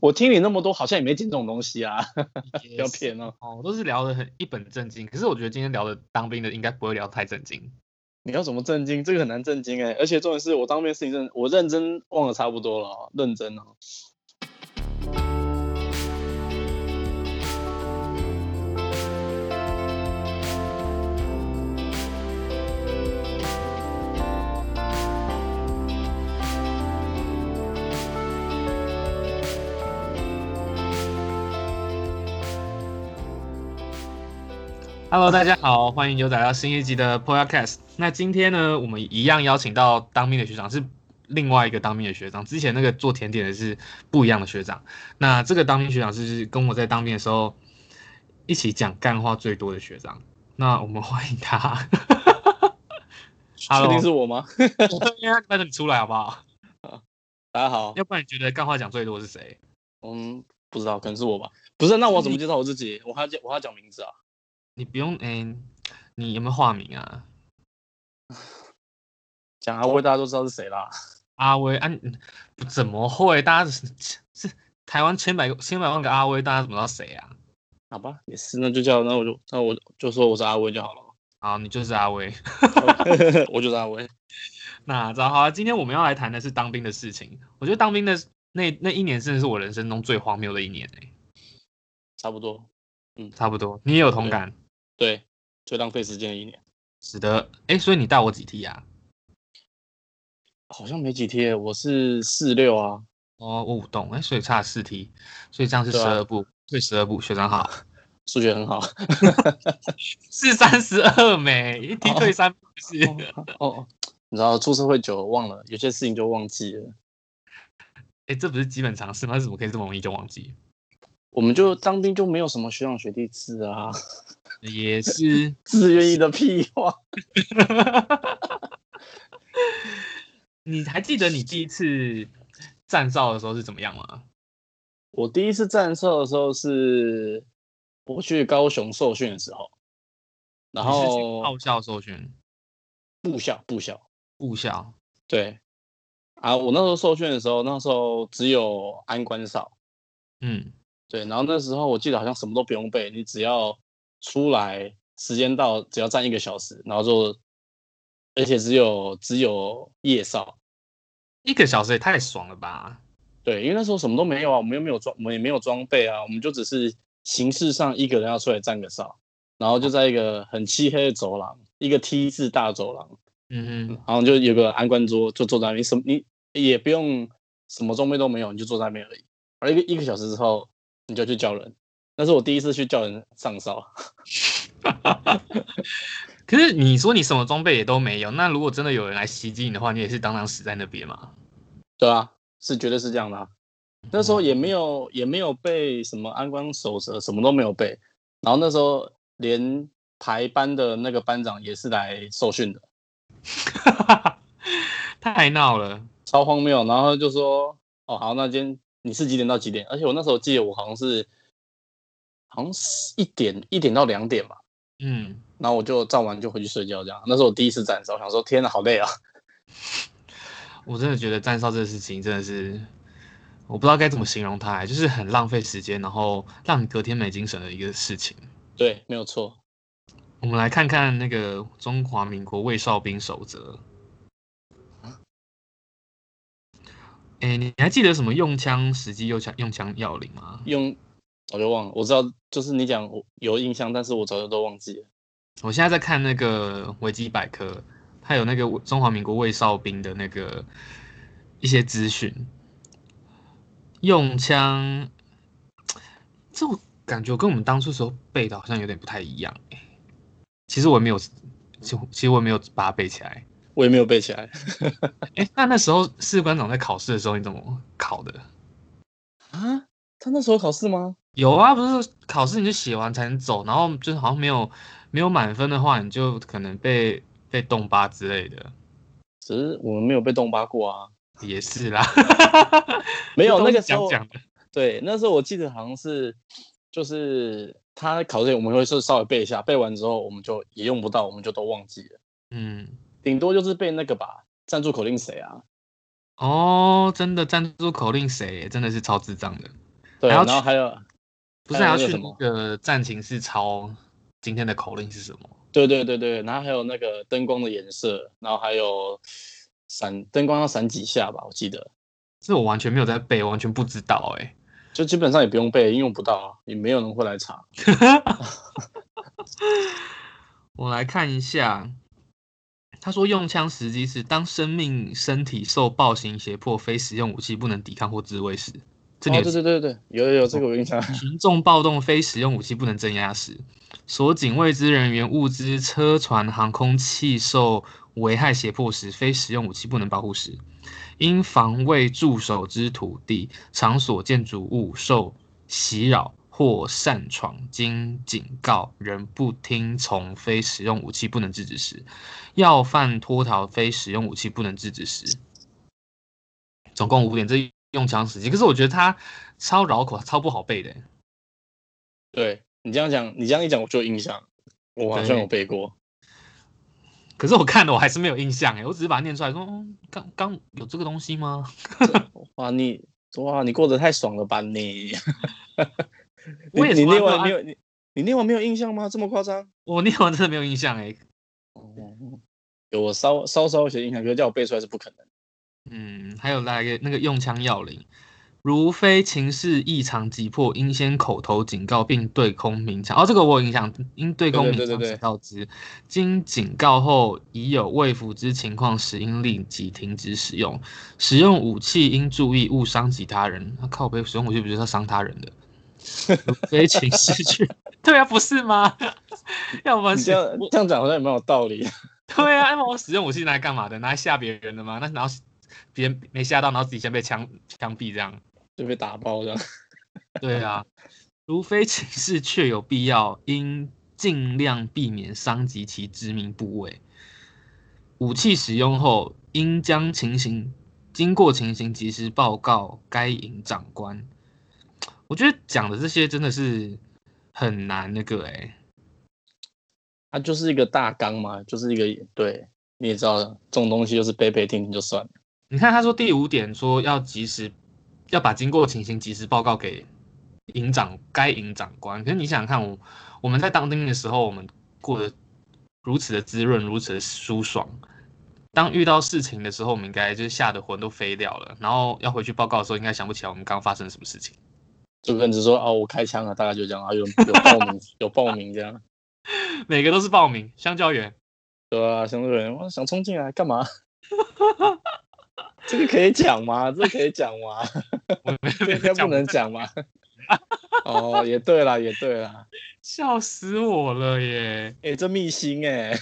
我听你那么多，好像也没讲这种东西啊，不要 骗哦。哦，都是聊的很一本正经，可是我觉得今天聊的当兵的应该不会聊太正经。你要怎么正经？这个很难正经哎，而且重点是我当兵的事情认，我认真忘了差不多了，认真哦。Hello，大家好，欢迎牛仔到新一集的 Podcast。那今天呢，我们一样邀请到当兵的学长，是另外一个当兵的学长。之前那个做甜点的是不一样的学长。那这个当兵学长是跟我在当兵的时候一起讲干话最多的学长。那我们欢迎他。确定是我吗？带着你出来好不好？大家好。要不然你觉得干话讲最多是谁？嗯，不知道，可能是我吧。不是，那我怎么介绍我自己？我还要我还要讲名字啊。你不用哎、欸，你有没有化名啊？讲阿威，大家都知道是谁啦。阿威啊，怎么会？大家是是台湾千百个千百万个阿威，大家怎么知道谁啊？好吧，也是，那就叫那我就那我就说我是阿威就好了。好，你就是阿威，我就是阿威。那早好，今天我们要来谈的是当兵的事情。我觉得当兵的那那一年，真的是我人生中最荒谬的一年哎、欸。差不多，嗯，差不多，你也有同感。对，最浪费时间的一年。是的，哎，所以你大我几梯啊？好像没几梯，我是四六啊。哦，我五栋，哎，所以差四梯，所以这样是十二步，对，十二步。学长好，数学很好。是三十二枚，一梯退三步是。哦，哦，你知道出社会久了忘了，有些事情就忘记了。哎，这不是基本常识吗？怎么可以这么容易就忘记？我们就当兵就没有什么学长学弟制啊。也是 自愿意的屁话。你还记得你第一次站哨的时候是怎么样吗？我第一次站哨的时候是我去高雄受训的时候，然后校校受训，部校部校部校。对啊，我那时候受训的时候，那时候只有安官哨。嗯，对，然后那时候我记得好像什么都不用背，你只要。出来时间到，只要站一个小时，然后就，而且只有只有夜哨，一个小时也太爽了吧？对，因为那时候什么都没有啊，我们又没有装，我们也没有装备啊，我们就只是形式上一个人要出来站个哨，然后就在一个很漆黑的走廊，一个 T 字大走廊，嗯嗯，然后就有个安官桌，就坐在那边，什么你也不用什么装备都没有，你就坐在那边而已，而一个一个小时之后，你就去叫人。那是我第一次去叫人上哨，可是你说你什么装备也都没有，那如果真的有人来袭击你的话，你也是当场死在那边吗？对啊，是绝对是这样的啊。那时候也没有也没有背什么安光守则，什么都没有背。然后那时候连排班的那个班长也是来受训的，太闹了，超荒谬。然后就说：“哦，好，那今天你是几点到几点？”而且我那时候记得我好像是。好像是一点一点到两点吧，嗯，然后我就站完就回去睡觉，这样。那是我第一次站哨，我想说天哪，好累啊！我真的觉得站哨这个事情真的是，我不知道该怎么形容它，就是很浪费时间，然后让你隔天没精神的一个事情。对，没有错。我们来看看那个中华民国卫哨兵守则。哎，你还记得什么用枪时机、用枪用枪要领吗？用。早就忘了，我知道，就是你讲我有印象，但是我早就都忘记了。我现在在看那个维基百科，它有那个中华民国卫哨兵的那个一些资讯。用枪，这我感觉跟我们当初时候背的好像有点不太一样。其实我也没有，其实我也没有把它背起来，我也没有背起来。哎，那那时候士官长在考试的时候，你怎么考的？啊？他那时候考试吗？有啊，不是考试你就写完才能走，然后就是好像没有没有满分的话，你就可能被被动八之类的。只是我们没有被动八过啊。也是啦，没有那个时候讲的。对，那时候我记得好像是就是他考试我们会是稍微背一下，背完之后我们就也用不到，我们就都忘记了。嗯，顶多就是背那个吧，赞助口令谁啊？哦，真的赞助口令谁？真的是超智障的。对，然后还有不是还要去那个战情室抄今天的口令是什么？对对对对，然后还有那个灯光的颜色，然后还有闪灯光要闪几下吧，我记得。这我完全没有在背，完全不知道哎、欸。就基本上也不用背，应用不到，也没有人会来查。我来看一下，他说用枪时机是当生命身体受暴行胁迫，非使用武器不能抵抗或自卫时。这里、哦、对对对对，有有有这个我印象。群众暴动，非使用武器不能镇压时。所警卫之人员、物资、车船、航空器受危害胁迫时，非使用武器不能保护时。因防卫驻守之土地、场所、建筑物受袭扰或擅闯，经警告仍不听从，非使用武器不能制止时；要犯脱逃，非使用武器不能制止时。总共五点，这用枪时机。可是我觉得他超绕口，超不好背的。对你这样讲，你这样一讲，我就有印象，我好像有背过。可是我看了，我还是没有印象哎，我只是把它念出来说，说刚刚有这个东西吗？哇，你哇，你过得太爽了吧你！我也你念完没有？你你念完没有印象吗？这么夸张？我念完真的没有印象哎。有我稍稍稍有些印象，可是叫我背出来是不可能。嗯，还有来个那个用枪要领。如非情势异常急迫，应先口头警告并对空鸣枪。哦，这个我有印象，应对空鸣枪告知。经警告后已有未服之情况时，应立即停止使用。使用武器应注意勿伤及他人。那、啊、靠背使用武器不就是要伤他人的？非情势 去，对啊，不是吗？要不然这样这样讲好像也蛮有道理。对啊，因为我使用武器拿来干嘛的？拿来吓别人的吗？那然后别人没吓到，然后自己先被枪枪毙这样。就被打爆这样，对啊，除非情势确有必要，应尽量避免伤及其致命部位。武器使用后，应将情形经过情形及时报告该营长官。我觉得讲的这些真的是很难那个哎、欸，它就是一个大纲嘛，就是一个对，你也知道，这种东西就是背背听听就算了。你看他说第五点说要及时。要把经过情形及时报告给营长该营长官。可是你想想看，我我们在当兵的时候，我们过得如此的滋润，如此的舒爽。当遇到事情的时候，我们应该就是吓得魂都飞掉了。然后要回去报告的时候，应该想不起来我们刚发生什么事情。就跟只说哦，我开枪了，大概就这样啊，有有报名，有报名这样。每个都是报名，香蕉园。对啊，香蕉园，我想冲进来干嘛？这个可以讲吗？这个可以讲吗？应该 不能讲吗？哦，也对啦，也对啦，笑死我了耶！哎、欸，这秘辛哎，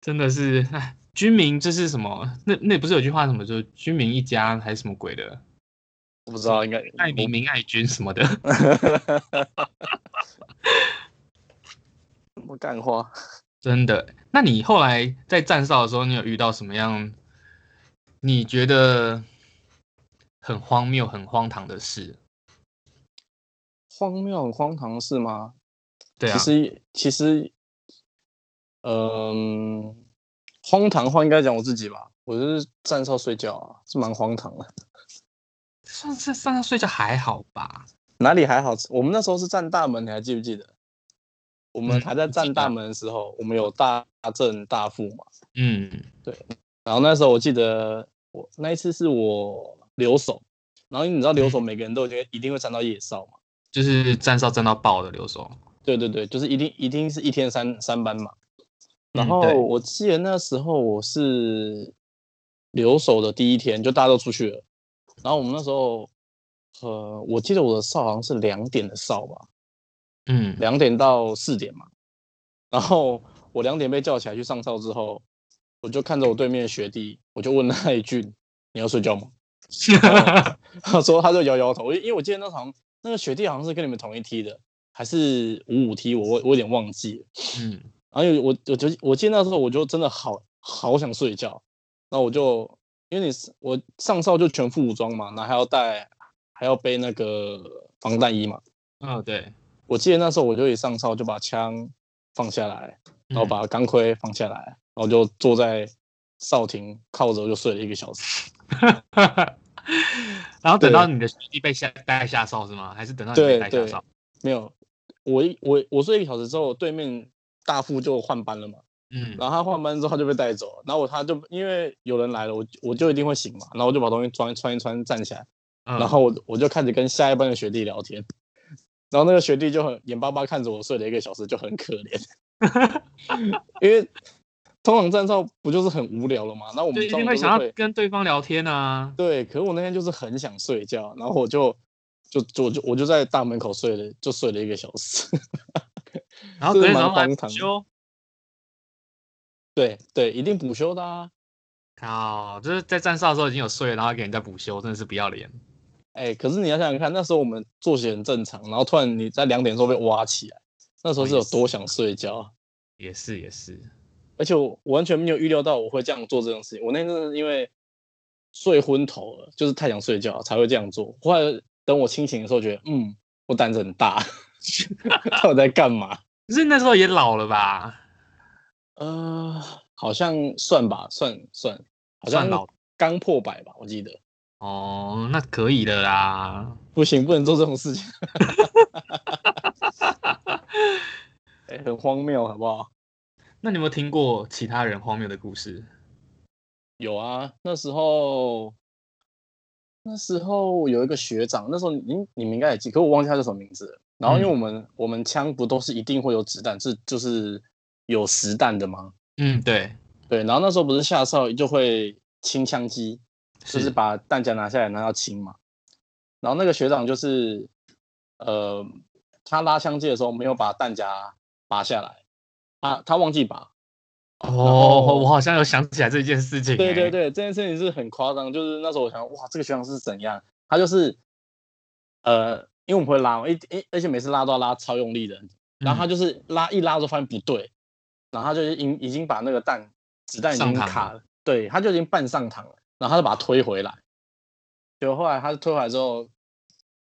真的是哎，军民这是什么？那那不是有句话什么，就是军民一家还是什么鬼的？我不知道，应该爱民民爱军什么的。什么干话？真的？那你后来在站哨的时候，你有遇到什么样你觉得很荒谬、很荒唐的事？荒谬、很荒唐的事吗？对啊。其实，其实，嗯、呃，荒唐话应该讲我自己吧。我就是站哨睡觉啊，是蛮荒唐的。上次站哨睡觉还好吧？哪里还好？我们那时候是站大门，你还记不记得？我们还在站大门的时候，嗯、我们有大正大副嘛？嗯，对。然后那时候我记得，我那一次是我留守，然后你知道留守每个人都一定一定会站到夜哨嘛，就是站哨站到爆的留守。对对对，就是一定一定是一天三三班嘛。然后我记得那时候我是留守的第一天，就大家都出去了。然后我们那时候，呃，我记得我的哨好像是两点的哨吧。嗯，两点到四点嘛，然后我两点被叫起来去上哨之后，我就看着我对面的学弟，我就问他一句：“你要睡觉吗？”他说他就摇摇头，因为我记得那场那个学弟好像是跟你们同一梯的，还是五五梯，我我有点忘记了。嗯，然后我我就我记得那时候我就真的好好想睡觉，然后我就因为你我上哨就全副武装嘛，然后还要带还要背那个防弹衣嘛。哦，对。我记得那时候我就一上哨就把枪放下来，然后把钢盔放下来，然后就坐在哨亭靠着就睡了一个小时。然后等到你的学弟被下带下哨是吗？还是等到你被带下哨？没有，我一我我睡一个小时之后，对面大副就换班了嘛。嗯，然后他换班之后他就被带走了，然后我他就因为有人来了，我我就一定会醒嘛，然后我就把东西穿穿一穿站起来，嗯、然后我我就开始跟下一班的学弟聊天，然后那个学弟就很眼巴巴看着我睡了一个小时，就很可怜，因为通常站哨不就是很无聊了吗，那我们一定会想要跟对方聊天啊，对，可是我那天就是很想睡觉，然后我就就就就我就在大门口睡了，就睡了一个小时，然后 隔天早上还补休。对对，一定补休的啊！靠，就是在站哨的时候已经有睡了，然后给人家补休，真的是不要脸。哎、欸，可是你要想想看，那时候我们作息很正常，然后突然你在两点的时候被挖起来，那时候是有多想睡觉。也是也是，而且我完全没有预料到我会这样做这种事情。我那阵是因为睡昏头了，就是太想睡觉才会这样做。后来等我清醒的时候，觉得嗯，我胆子很大，到底在干嘛？可是那时候也老了吧？呃，好像算吧，算算，好像刚破百吧，我记得。哦，那可以的啦。不行，不能做这种事情。哎、欸，很荒谬，好不好？那你有没有听过其他人荒谬的故事？有啊，那时候，那时候有一个学长，那时候你你们应该也记，可我忘记他叫什么名字了。然后因为我们、嗯、我们枪不都是一定会有子弹，是就是。有实弹的吗？嗯，对对。然后那时候不是下哨就会清枪机，就是把弹夹拿下来，然后要清嘛。然后那个学长就是，呃，他拉枪械的时候没有把弹夹拔下来，他他忘记拔。哦，我好像有想起来这件事情。对对对，这件事情是很夸张。就是那时候我想，哇，这个学长是怎样？他就是，呃，因为我们会拉嘛，一一而且每次拉都要拉超用力的，然后他就是拉一拉就发现不对。然后他就已经已经把那个弹子弹已经卡，了对，他就已经半上膛了，然后他就把他推回来。就后来他推回来之后，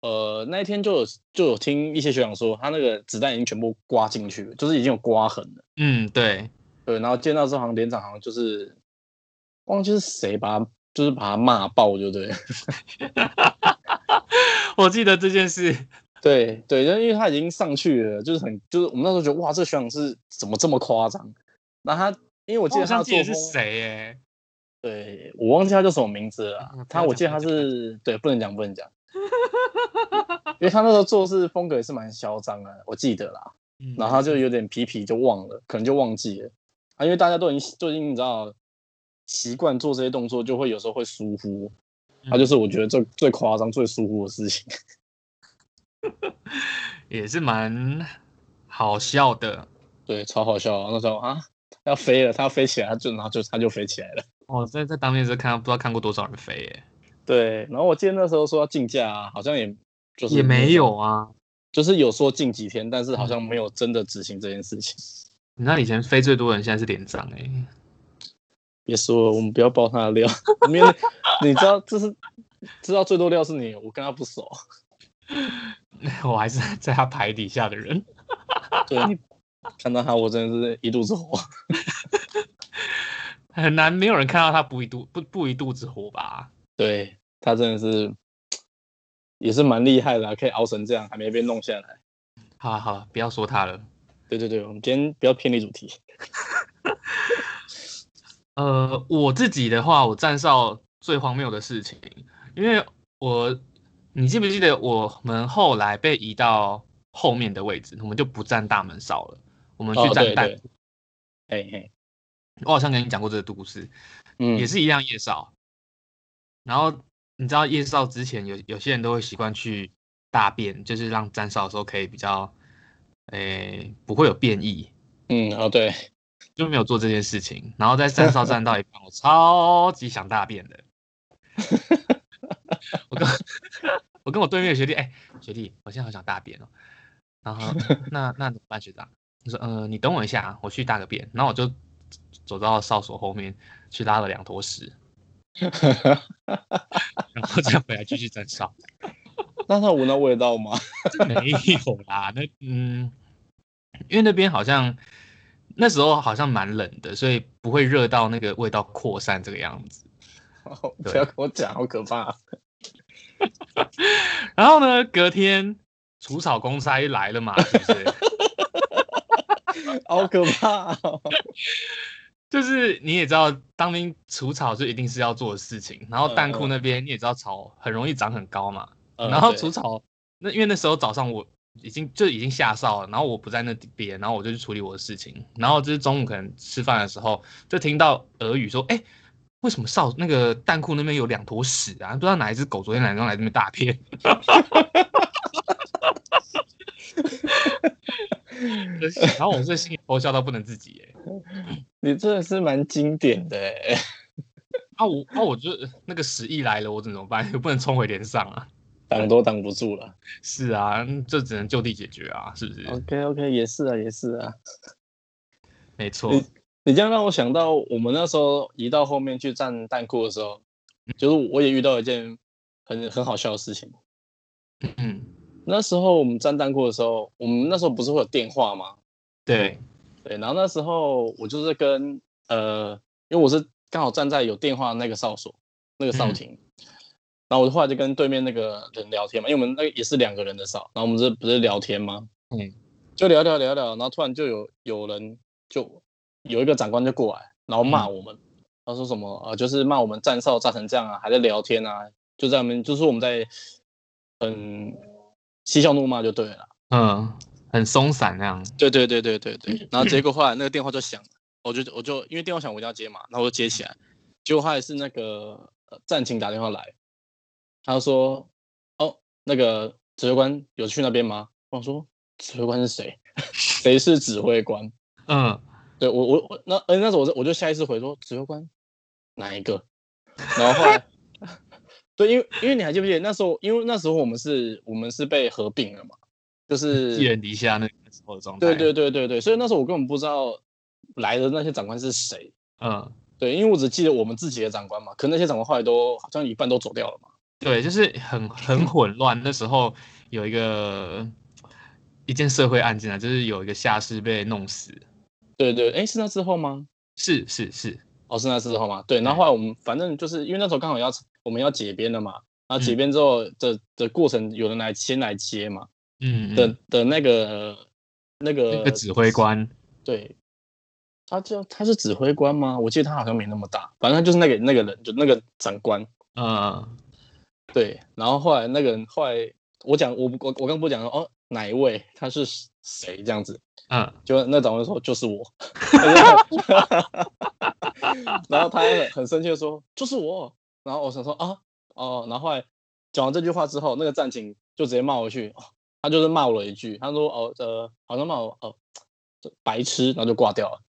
呃，那一天就有就有听一些学长说，他那个子弹已经全部刮进去了，就是已经有刮痕了。嗯，对对。然后见到之后，好像连长好像就是忘记是谁把他就是把他骂爆，就对。我记得这件事。对对，因为他已经上去了，就是很就是我们那时候觉得哇，这个学长是怎么这么夸张？那他因为我记得他做是谁耶？对，我忘记他叫什么名字了。嗯、他我记得他是对，不能讲不能讲，因为他那时候做事风格也是蛮嚣张的，我记得啦。然后他就有点皮皮就忘了，可能就忘记了啊，因为大家都已经就已经你知道习惯做这些动作，就会有时候会疏忽。他就是我觉得最最夸张、最疏忽的事情。也是蛮好笑的，对，超好笑。那时候啊，要飞了，他要飞起来，他就然后就他就飞起来了。哦，在在当面是看，不知道看过多少人飞耶。对，然后我记得那时候说要竞价啊，好像也就是也没有啊，就是有说近几天，但是好像没有真的执行这件事情。你知道以前飞最多人现在是连长哎，别说了，我们不要爆他的料。因为你知道这是知道最多料是你，我跟他不熟。我还是在他牌底下的人，对，看到他我真的是一肚子火，很难没有人看到他不一肚不不一肚子火吧？对，他真的是也是蛮厉害的，可以熬成这样还没被弄下来。好了好了，不要说他了。对对对，我们今天不要偏离主题。呃，我自己的话，我站哨最荒谬的事情，因为我。你记不记得我们后来被移到后面的位置，我们就不站大门哨了，我们去站弹。嘿、哦、嘿，我好像跟你讲过这个故事，嗯，也是一样夜少。然后你知道夜少之前有有些人都会习惯去大便，就是让站哨的时候可以比较，诶、欸，不会有便意。嗯，哦对，就没有做这件事情。然后在站哨站到一半，我超级想大便的。我跟，我跟我对面的学弟，哎、欸，学弟，我现在好想大便哦。然后 那那怎么办，学长？你说，呃，你等我一下，我去大个便。然后我就走到哨所后面去拉了两坨屎，然后再回来继续站哨。那他闻到味道吗？没有啦，那嗯，因为那边好像那时候好像蛮冷的，所以不会热到那个味道扩散这个样子。不要跟我讲，好可怕。然后呢，隔天除草公差来了嘛，是不是？好可怕哦！就是你也知道，当兵除草就一定是要做的事情。然后弹库那边你也知道，草很容易长很高嘛。然后除草，那因为那时候早上我已经就已经下哨了，然后我不在那边，然后我就去处理我的事情。然后就是中午可能吃饭的时候，就听到俄语说：“哎，为什么哨那个弹库那边有两坨屎啊？不知道哪一只狗昨天晚上来这边大便。” 然后我这心里偷笑到不能自己哎，你真的是蛮经典的 哎。啊我啊我就那个屎意来了，我怎么办？又不能冲回连上啊，挡都挡不住了。是啊，这只能就地解决啊，是不是？OK OK，也是啊，也是啊，没错。你你这样让我想到，我们那时候移到后面去站弹库的时候，就是我也遇到一件很很好笑的事情。嗯。那时候我们站弹库的时候，我们那时候不是会有电话吗？对，对，然后那时候我就是跟呃，因为我是刚好站在有电话的那个哨所，那个哨亭，嗯、然后我后来就跟对面那个人聊天嘛，因为我们那个也是两个人的哨，然后我们这不是聊天吗？嗯，就聊聊聊聊，然后突然就有有人就有一个长官就过来，然后骂我们，嗯、他说什么啊、呃，就是骂我们站哨站成这样啊，还在聊天啊，就在我们就是我们在嗯。嬉笑怒骂就对了，嗯，很松散那样。对对对对对对。然后结 果后来那个电话就响了，我就我就因为电话响我就要接嘛，然后我就接起来。结果后来是那个战情打电话来，他说：“哦，那个指挥官有去那边吗？”我说：“指挥官是谁？谁是指挥官？”嗯，对我我我那呃那时候我就我就下意识回说：“指挥官哪一个？”然后后来。对，因为因为你还记不记得那时候？因为那时候我们是，我们是被合并了嘛，就是寄人篱下那个时候的状态。对对对对对，所以那时候我根本不知道来的那些长官是谁。嗯，对，因为我只记得我们自己的长官嘛，可那些长官后来都好像一半都走掉了嘛。对，就是很很混乱。那时候有一个一件社会案件啊，就是有一个下士被弄死。对对，哎，是那之后吗？是是是，哦，是那之后吗？对，然后后来我们反正就是因为那时候刚好要。我们要解编了嘛，然后解编之后的、嗯、的过程，有人来先来接嘛，嗯，嗯。的的那个那个那个指挥官，对，他叫他是指挥官吗？我记得他好像没那么大，反正他就是那个那个人，就那个长官，嗯，对，然后后来那个人后来我讲我我我刚不讲说哦哪一位？他是谁？这样子，嗯，就那长官说就是我，然后他很很生气的说就是我。然后我想说啊哦，然后后来讲完这句话之后，那个战警就直接骂回去，哦，他就是骂我了一句，他说哦呃，好像骂我哦白痴，然后就挂掉了。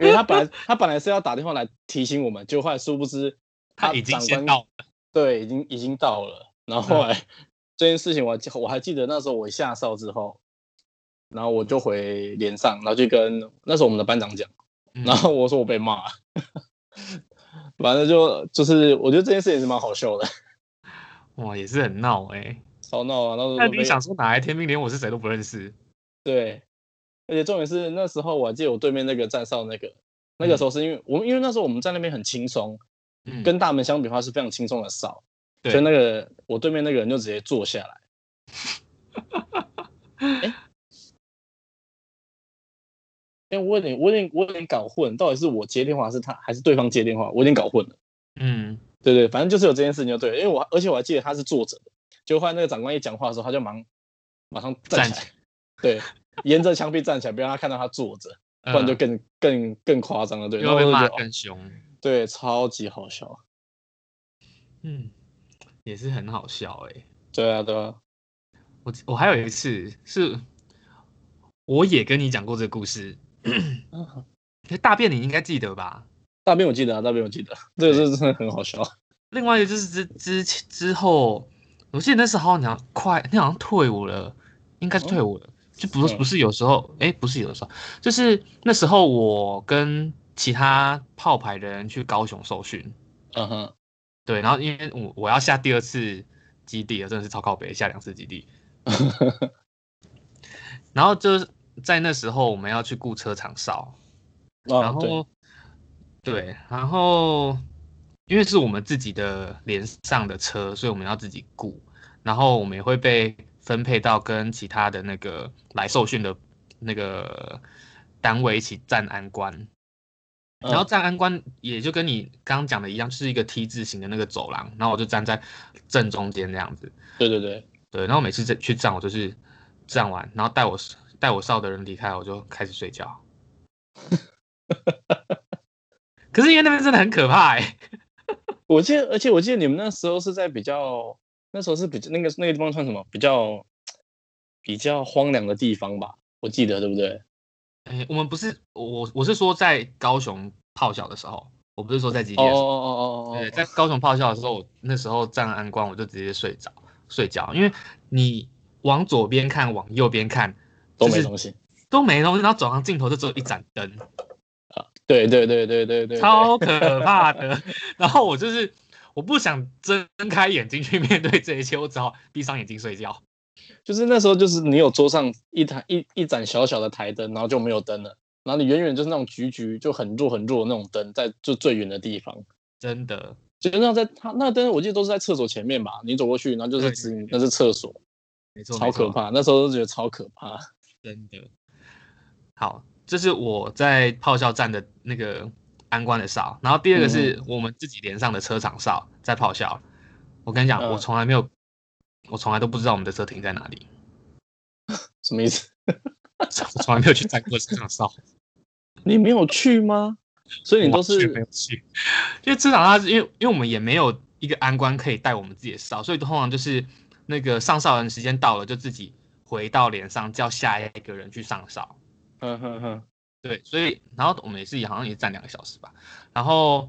因为他本来他本来是要打电话来提醒我们，结果后来殊不知他，他已经先到了，对，已经已经到了。然后后来、嗯、这件事情我还我还记得那时候我下哨之后，然后我就回连上，然后就跟那时候我们的班长讲，然后我说我被骂反正就就是，我觉得这件事也是蛮好笑的，哇，也是很闹哎、欸，超闹啊！那时候那你想说哪来天兵连我是谁都不认识？对，而且重点是那时候我还记得我对面那个站哨那个，那个时候是因为我们因为那时候我们在那边很轻松，嗯、跟大门相比的话是非常轻松的哨，对所以那个我对面那个人就直接坐下来。欸哎，我有点，我有点，我有点搞混，到底是我接电话，还是他，还是对方接电话？我有点搞混了。嗯，对对，反正就是有这件事情就对了。因为我，而且我还记得他是坐着的，就后来那个长官一讲话的时候，他就忙，马上站起来，对，沿着墙壁站起来，不让他看到他坐着，不然就更更更夸张了，对，又被骂更凶，对，超级好笑。嗯，也是很好笑哎、欸。对啊，对啊。我我还有一次是，我也跟你讲过这个故事。大便你应该记得吧？大便我记得啊，大便我记得，这个是真的很好笑。另外一个就是之之之后，我记得那时候你好像快，你好像退伍了，应该是退伍了，哦、就不是不是有时候，哎、嗯，不是有的时候，就是那时候我跟其他炮牌的人去高雄受训，嗯哼，对，然后因为我我要下第二次基地了，真的是超靠北，下两次基地，然后就是。在那时候，我们要去雇车场烧，然后对，对，然后因为是我们自己的连上的车，所以我们要自己雇，然后我们也会被分配到跟其他的那个来受训的那个单位一起站安官。然后站安官也就跟你刚刚讲的一样，就是一个 T 字形的那个走廊，然后我就站在正中间这样子。对对对对，然后每次去站，我就是站完，然后带我带我哨的人离开，我就开始睡觉。可是因为那边真的很可怕哎、欸，我记得，而且我记得你们那时候是在比较那时候是比较那个那个地方算什么？比较比较荒凉的地方吧？我记得对不对？哎、欸，我们不是我，我是说在高雄泡校的时候，我不是说在基地的时候。哦哦哦哦。对，在高雄泡校的时候，那时候站安光，我就直接睡着睡觉，因为你往左边看，往右边看都没东西，都没东西，然后走上尽头就只有一盏灯。啊，对对对对对对，超可怕的。然后我就是我不想睁开眼睛去面对这一切，我只好闭上眼睛睡觉。就是那时候，就是你有桌上一台一一盏小小的台灯，然后就没有灯了，然后你远远就是那种橘橘就很弱很弱的那种灯，在就最远的地方，真的，就那在它那灯，我记得都是在厕所前面吧，你走过去，然后就是指引那是厕所，没错，超可怕，那时候都觉得超可怕，真的。好，这是我在炮校站的那个安官的哨，然后第二个是我们自己连上的车场哨，在炮校，我跟你讲，我从来没有。我从来都不知道我们的车停在哪里，什么意思？我 从来没有去站过车场哨。你没有去吗？所以你都是没有去，因为车场哨是因为因为我们也没有一个安官可以带我们自己的哨，所以通常就是那个上哨人时间到了就自己回到脸上叫下一个人去上哨。嗯哼哼，对，所以然后我们也是好像也站两个小时吧。然后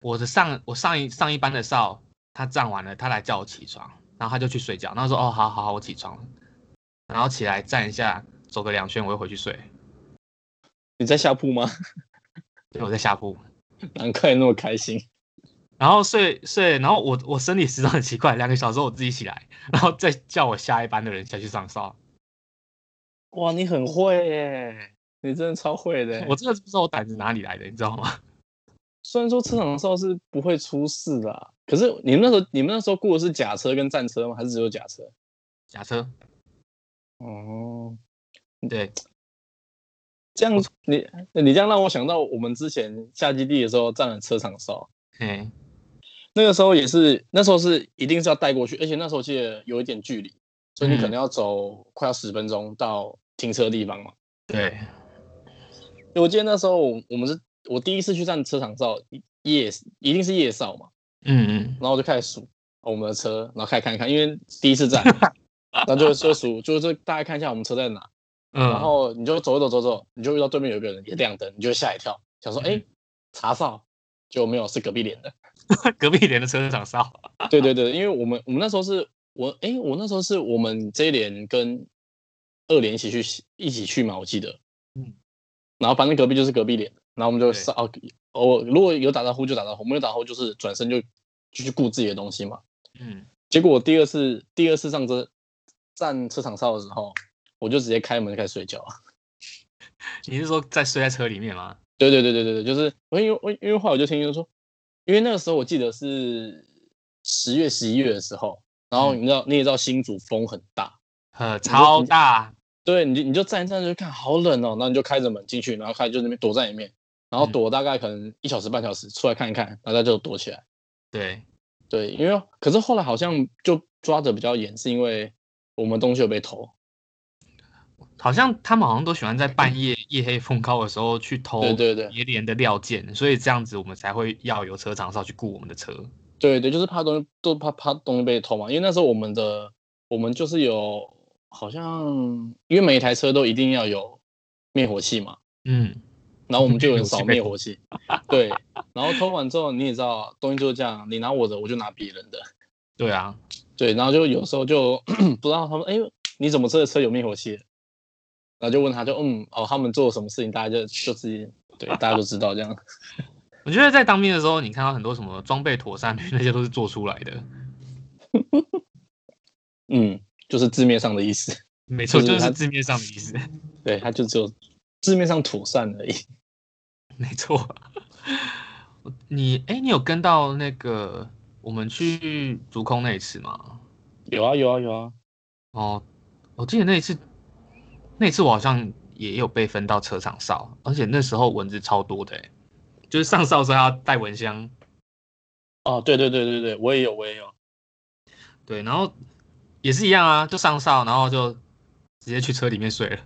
我的上我上一上一班的哨他站完了，他来叫我起床。然后他就去睡觉，然后说：“哦，好好好，我起床了。”然后起来站一下，走个两圈，我又回去睡。你在下铺吗？对，我在下铺。难怪那么开心。然后睡睡，然后我我身体时常很奇怪，两个小时后我自己起来，然后再叫我下一班的人下去上哨。哇，你很会耶！你真的超会的。我真的不知道我胆子哪里来的，你知道吗？虽然说车场哨是不会出事的。可是你们那时候，你们那时候雇的是假车跟战车吗？还是只有假车？假车。哦，对，这样你你这样让我想到我们之前下基地的时候站了车场哨。嗯，那个时候也是，那时候是一定是要带过去，而且那时候记得有一点距离，所以你可能要走快要十分钟到停车的地方嘛。对，我记得那时候我们是我第一次去站车场哨，夜一定是夜哨嘛。嗯嗯，然后我就开始数我们的车，然后开始看一看，因为第一次站，然后就就数，就是大概看一下我们车在哪，嗯，然后你就走走走走，你就遇到对面有一个人也亮灯，你就吓一跳，想说哎，查哨，就没有，是隔壁连的，隔壁连的车场哨，对对对，因为我们我们那时候是我哎，我那时候是我们这一连跟二连一起去一起去嘛，我记得，嗯，然后反正隔壁就是隔壁连，然后我们就哨哦，如果有打招呼就打招呼，没有打招呼就是转身就就去顾自己的东西嘛。嗯，结果我第二次第二次上车站车场哨的时候，我就直接开门就开始睡觉。你是说在睡在车里面吗？对对对对对对，就是我因为我因为后来我就听就说，因为那个时候我记得是十月十一月的时候，然后你知道、嗯、你也知道新竹风很大，呃超大，对，你就你就站一站就看好冷哦，然后你就开着门进去，然后开就那边躲在里面。然后躲大概可能一小时半小时，出来看一看，大家就躲起来。对，对，因为可是后来好像就抓的比较严，是因为我们东西有被偷。好像他们好像都喜欢在半夜夜黑风高的时候去偷，别连的料件，所以这样子我们才会要有车厂上去雇我们的车。对对，就是怕东西都怕怕东西被偷嘛，因为那时候我们的我们就是有好像因为每一台车都一定要有灭火器嘛，嗯。然后我们就有 扫灭火器，对。然后偷完之后，你也知道，东西就是这样，你拿我的，我就拿别人的。对啊，对。然后就有时候就 不知道他们，哎，你怎么这个车有灭火器？然后就问他就，就嗯，哦，他们做了什么事情，大家就就自己对，大家都知道这样。我觉得在当兵的时候，你看到很多什么装备妥善，那些都是做出来的。嗯，就是字面上的意思。没错，就是字面上的意思。对，他就只有字面上妥善而已。没错，你哎，你有跟到那个我们去竹空那一次吗？有啊，有啊，有啊。哦，我记得那一次，那次我好像也有被分到车场哨，而且那时候蚊子超多的，就是上哨时候要带蚊香。哦，对对对对对，我也有，我也有。对，然后也是一样啊，就上哨，然后就直接去车里面睡了。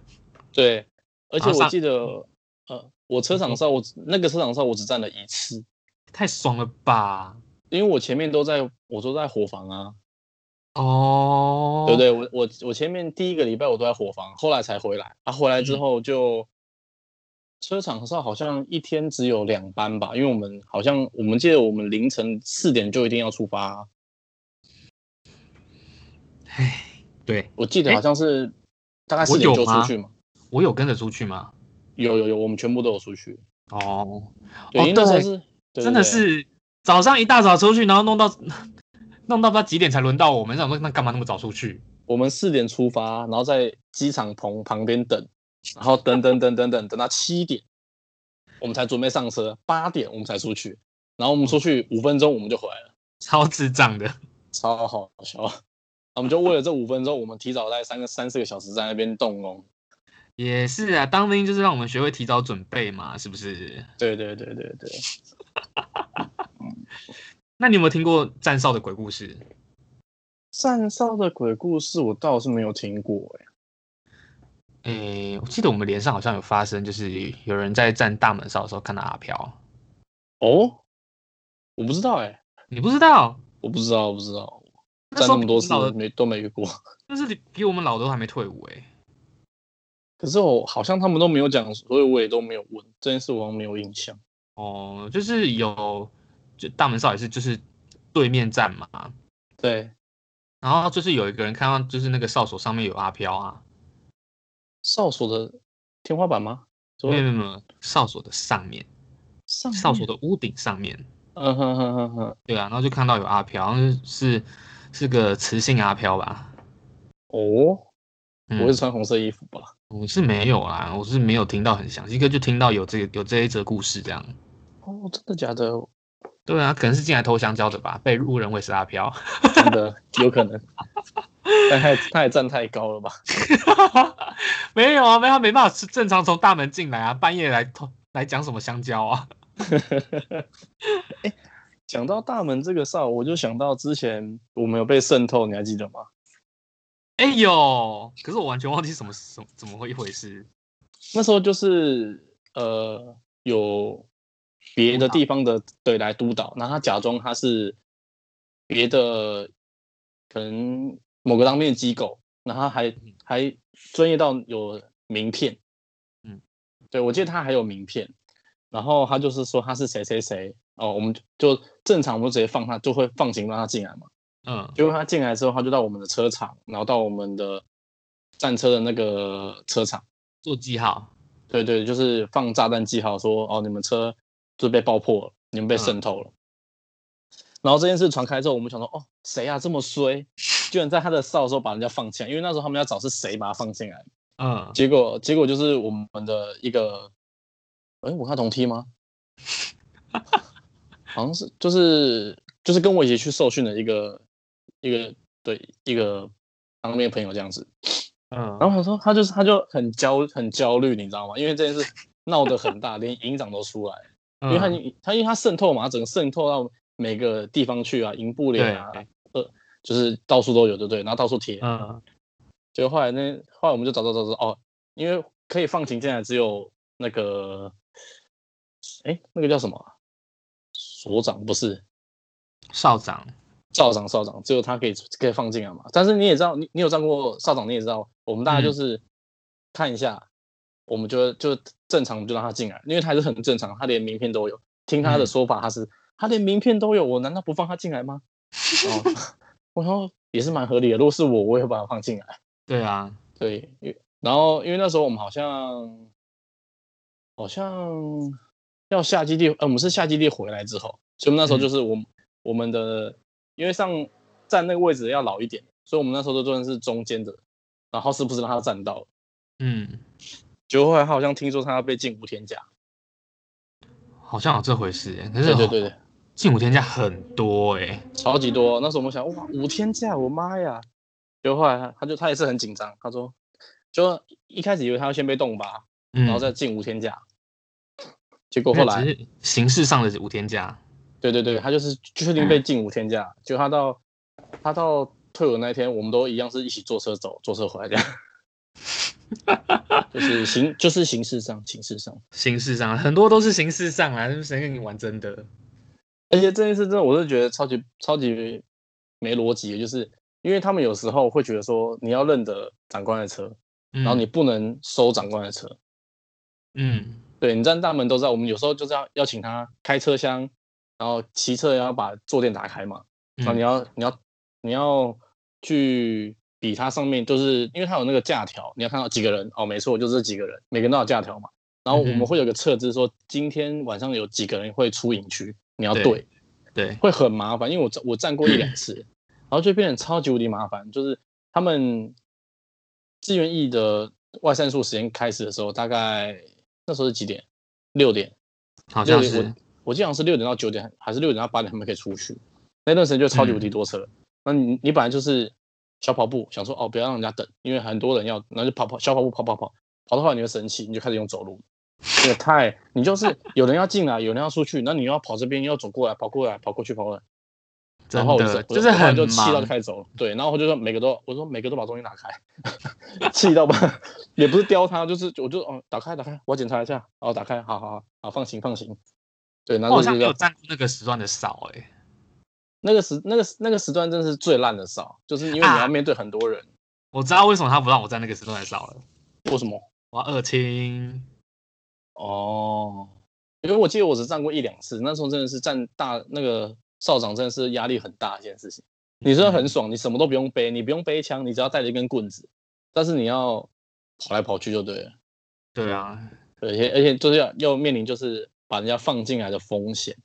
对，而且我记得，呃，我车场哨，我那个车场哨我只站了一次，太爽了吧？因为我前面都在，我都在伙房啊。哦，对对，我我我前面第一个礼拜我都在伙房，后来才回来。啊，回来之后就、嗯、车场上好像一天只有两班吧，因为我们好像我们记得我们凌晨四点就一定要出发、啊。哎，对，我记得好像是大概四点就出去嘛。我有跟着出去吗？有有有，我们全部都有出去。哦，对，哦、那时候是真的是早上一大早出去，然后弄到弄到不知道几点才轮到我们。想说那干嘛那么早出去？我们四点出发，然后在机场棚旁边等，然后等等等等等等到七点，我们才准备上车。八点我们才出去，然后我们出去五分钟我们就回来了，超智障的，超好笑。我们就为了这五分钟，我们提早在三个三四个小时在那边动工。也是啊，当兵就是让我们学会提早准备嘛，是不是？对对对对对。那你有没有听过站哨的鬼故事？站哨的鬼故事我倒是没有听过哎、欸。诶、欸，我记得我们连上好像有发生，就是有人在站大门哨的时候看到阿飘。哦，我不知道哎、欸，你不知道？我不知道，我不知道。站那么多次没都没遇过。但是比我们老的都还没退伍哎、欸。可是我好像他们都没有讲，所以我也都没有问这件事，我好像没有印象。哦，就是有，就大门哨也是，就是对面站嘛。对。然后就是有一个人看到，就是那个哨所上面有阿飘啊。哨所的天花板吗？没有没有没有，哨所的上面。上面。哨所的屋顶上面。嗯哼哼哼哼。对啊，然后就看到有阿飘，好像是是个雌性阿飘吧。哦。我是穿红色衣服吧？我是没有啊，我是没有听到很详细，可就听到有这个有这一则故事这样。哦，真的假的？对啊，可能是进来偷香蕉的吧，被误认为是阿飘。真的有可能，但他他也站太高了吧？没有啊，没他没办法正常从大门进来啊，半夜来偷来讲什么香蕉啊？哎，讲到大门这个哨，我就想到之前我们有被渗透，你还记得吗？哎呦！可是我完全忘记什么什么怎么会一回事。那时候就是呃有别的地方的对来督导，那他假装他是别的可能某个当面机构，那他还还专业到有名片。嗯，对，我记得他还有名片，然后他就是说他是谁谁谁哦，我们就正常我们直接放他，就会放行让他进来嘛。嗯，结果他进来之后，他就到我们的车场，然后到我们的战车的那个车场做记号。对对，就是放炸弹记号说，说哦，你们车就被爆破了，你们被渗透了。嗯、然后这件事传开之后，我们想说，哦，谁啊这么衰，居然在他的哨的时候把人家放进来，因为那时候他们要找是谁把他放进来。嗯，结果结果就是我们的一个，哎，我看同梯吗？好像是，就是就是跟我一起去受训的一个。一个对一个当面朋友这样子，嗯，然后他说他就是他就很焦很焦虑，你知道吗？因为这件事闹得很大，连营长都出来，因为他他因为他渗透嘛，整个渗透到每个地方去啊，银布帘啊，呃，就是到处都有，对不对？然后到处贴，嗯，结果后来那后来我们就找找找找哦，因为可以放行进来只有那个，哎，那个叫什么？所长不是？校长。校长，校长，只有他可以可以放进来嘛？但是你也知道，你你有站过校长，你也知道，我们大家就是看一下，嗯、我们就就正常就让他进来，因为他还是很正常，他连名片都有。听他的说法，他是、嗯、他连名片都有，我难道不放他进来吗？哦，我说也是蛮合理的。如果是我，我也会把他放进来。对啊，对，然后因为那时候我们好像好像要下基地，呃，我们是下基地回来之后，所以我们那时候就是我、嗯、我们的。因为上站那个位置要老一点，所以我们那时候都坐的是中间的，然后是不是让他站到了？嗯，结果后来他好像听说他要被禁五天假。好像有这回事哎，可是对对对对，禁五天假很多哎，超级多。那时候我们想，哇，五天假，我妈呀！就后来他他就他也是很紧张，他说，就一开始以为他要先被冻吧，然后再禁五天假，嗯、结果后来形式上的五天假，对对对，他就是确定被禁五天假，就、嗯、他到他到退伍那天，我们都一样是一起坐车走，坐车回来这样。就是形，就是形式上，形式上，形式上，很多都是形式上啊，谁跟你玩真的？而且这件事真的，我是觉得超级超级没逻辑，就是因为他们有时候会觉得说，你要认得长官的车，然后你不能收长官的车。嗯，对，你站大门都知道，我们有时候就是要要请他开车厢，然后骑车要把坐垫打开嘛，然后你要你要你要去。比它上面就是因为它有那个假条，你要看到几个人哦，没错，就是这几个人，每个人都有假条嘛。然后我们会有个测字说，今天晚上有几个人会出营区，你要对，对，对，会很麻烦，因为我我站过一两次，然后就变成超级无敌麻烦。就是他们志愿役的外散数时间开始的时候，大概那时候是几点？六点，好像是我我记得好像是六点到九点，还是六点到八点他们可以出去。那段时间就超级无敌多车。嗯、那你你本来就是。小跑步想说哦，不要让人家等，因为很多人要，然后就跑跑小跑步跑跑跑，跑到后来你会生气，你就开始用走路，这个太你就是 有人要进来，有人要出去，那你要跑这边，又要走过来，跑过来，跑过去，跑过来，然后就就是很就气到就开始走了，对，然后我就说每个都我说每个都把东西拿开，气到吧，也不是叼他，就是我就哦打开打开，我要检查一下，哦打开，好好好，好放心放心，对，然后好像没有站那个时段的少哎、欸。那个时那个那个时段真的是最烂的哨，就是因为你要面对很多人。啊、我知道为什么他不让我在那个时段来哨了。为什么？我要二清。哦，因为我记得我只站过一两次，那时候真的是站大那个哨长真的是压力很大一件事情。你说很爽，你什么都不用背，你不用背枪，你只要带着一根棍子，但是你要跑来跑去就对了。对啊，而且而且就是要要面临就是把人家放进来的风险。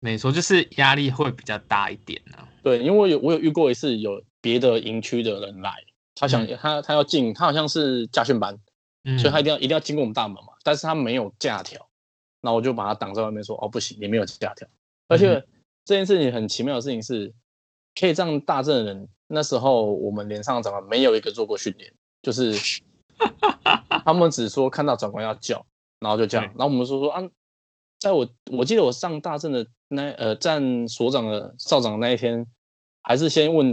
没错，就是压力会比较大一点呢、啊。对，因为我有我有遇过一次，有别的营区的人来，他想、嗯、他他要进，他好像是驾训班，嗯、所以他一定要一定要经过我们大门嘛。但是他没有假条，那我就把他挡在外面说，说哦不行，你没有假条。而且、嗯、这件事情很奇妙的事情是，可以这样大阵的人，那时候我们连上长官没有一个做过训练，就是 他们只说看到长官要叫，然后就这样，然后我们说说啊。在我我记得我上大正的那呃站所长的哨长的那一天，还是先问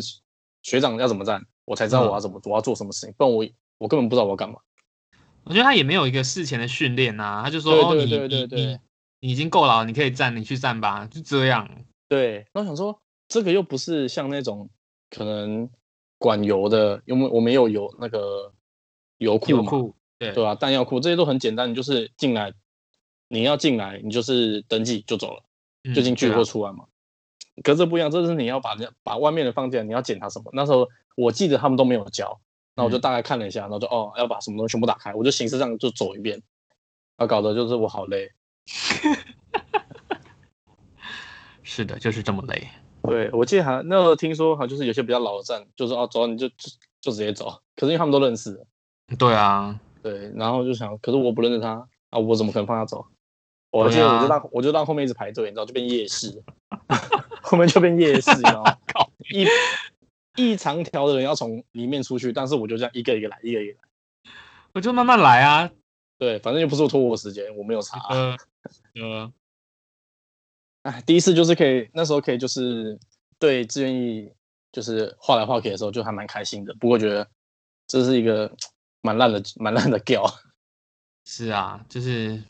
学长要怎么站，我才知道我要怎么、嗯、我要做什么事情，不然我我根本不知道我要干嘛。我觉得他也没有一个事前的训练呐，他就说哦你你你你已经够了，你可以站，你去站吧，就这样。对，那我想说这个又不是像那种可能管油的，因为我没有油那个油库对对吧？弹药库这些都很简单，你就是进来。你要进来，你就是登记就走了，就进去或出来嘛。可是不一样，这是你要把把外面的放进来，你要检查什么？那时候我记得他们都没有教，那我就大概看了一下，然后就哦要把什么东西全部打开，我就形式上就走一遍，啊，搞得就是我好累。是的，就是这么累。对，我记得好像那时候听说好像就是有些比较老的站，就是哦走你就就就直接走，可是因为他们都认识。对啊，对，然后就想，可是我不认识他啊，我怎么可能放他走？我记得我就让我就让后面一直排队，你知道就变夜市，后面就变夜市，你知道吗？一一长条的人要从里面出去，但是我就这样一个一个来，一个一个来，我就慢慢来啊。对，反正又不是我拖我时间，我没有查。嗯嗯。哎，第一次就是可以，那时候可以就是对志愿意就是画来画去的时候就还蛮开心的，不过觉得这是一个 蛮烂的蛮烂的 gal。是啊，就是。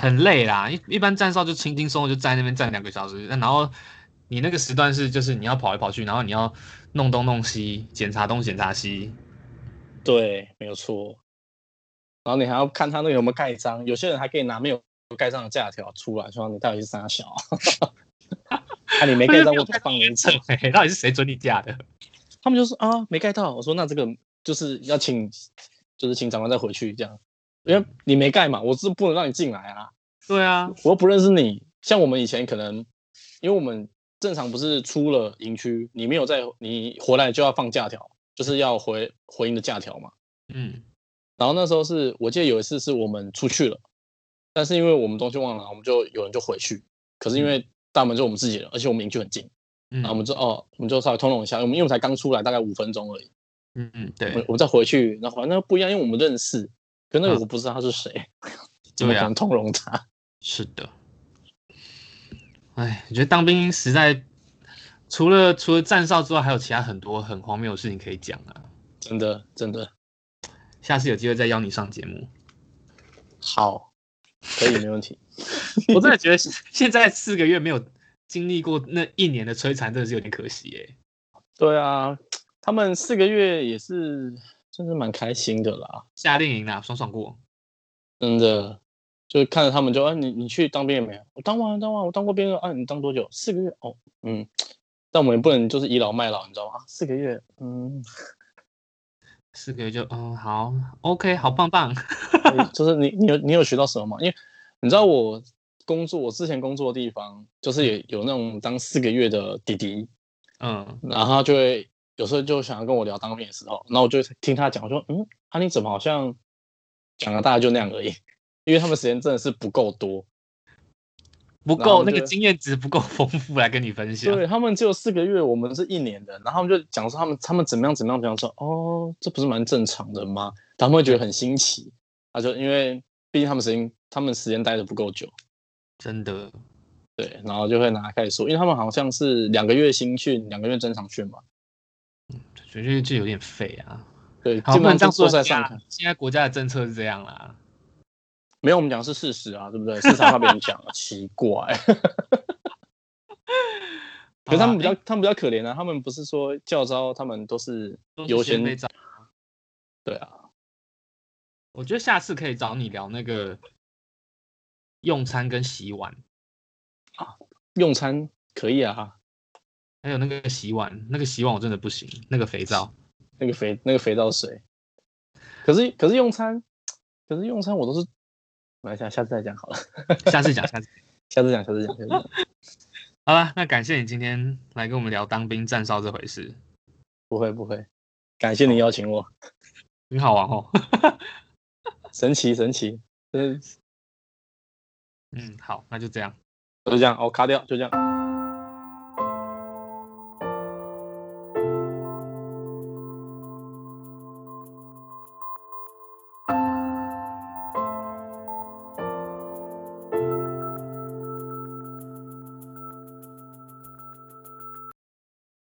很累啦，一一般站哨就轻轻松松就在那边站两个小时，然后你那个时段是就是你要跑来跑去，然后你要弄东弄西，检查东检查西，对，没有错。然后你还要看他那个有没有盖章，有些人还可以拿没有盖章的假条出来，说你到底是啥小，啊你没盖章我就放人证 到底是谁准你假的？他们就说啊没盖到，我说那这个就是要请，就是请长官再回去这样。因为你没盖嘛，我是不能让你进来啊。对啊，我又不认识你。像我们以前可能，因为我们正常不是出了营区，你没有在，你回来就要放假条，就是要回回营的假条嘛。嗯。然后那时候是我记得有一次是我们出去了，但是因为我们东西忘了，我们就有人就回去。可是因为大门就我们自己人，而且我们营区很近，嗯、然后我们就哦，我们就稍微通融一下。我们因为我们才刚出来，大概五分钟而已。嗯嗯，对。我们再回去，然后那不一样，因为我们认识，可那个我不知道他是谁，啊、怎么可能通融他？是的。哎，我觉得当兵实在除了除了站哨之外，还有其他很多很荒谬的事情可以讲啊！真的真的，下次有机会再邀你上节目。好，可以没问题。我真的 觉得现在四个月没有经历过那一年的摧残，真的是有点可惜耶。对啊，他们四个月也是真是蛮开心的啦，夏令营啦，爽爽过。真的。就是看着他们就啊，你你去当兵了没有？我当完了，当完，我当过兵了啊。你当多久？四个月哦，嗯。但我们也不能就是倚老卖老，你知道吗？四个月，嗯，四个月就嗯好，OK，好棒棒。就是你你有你有学到什么吗？因为你知道我工作，我之前工作的地方就是也有那种当四个月的弟弟，嗯，然后就会有时候就想要跟我聊当兵的时候，然后我就听他讲，我说嗯，啊你怎么好像讲的大概就那样而已。因为他们时间真的是不够多，不够那个经验值不够丰富来跟你分享。对，他们只有四个月，我们是一年的，然后他们就讲说他们他们怎么样怎么样，比方说哦，这不是蛮正常的吗？他们会觉得很新奇。他就因为毕竟他们时间他们时间待的不够久，真的。对，然后就会拿开始说，因为他们好像是两个月新训，两个月正常训嘛。嗯，觉得就有点废啊。对，基本上这样说在上看，现在国家的政策是这样啦。没有，我们讲的是事实啊，对不对？市场上别人讲，奇怪。可是他们比较，他们比较可怜啊。他们不是说教招，他们都是优先被召。对啊，我觉得下次可以找你聊那个用餐跟洗碗啊。用餐可以啊，还有那个洗碗，那个洗碗我真的不行，那个肥皂，那个肥那个肥皂水。可是可是用餐，可是用餐我都是。我下下次再讲好了，下次讲，下次，下次讲，下次讲。下次讲好了，那感谢你今天来跟我们聊当兵站哨这回事。不会不会，感谢你邀请我，很好玩哦。神奇神奇，嗯，嗯，好，那就这样，就这样，我卡掉，就这样。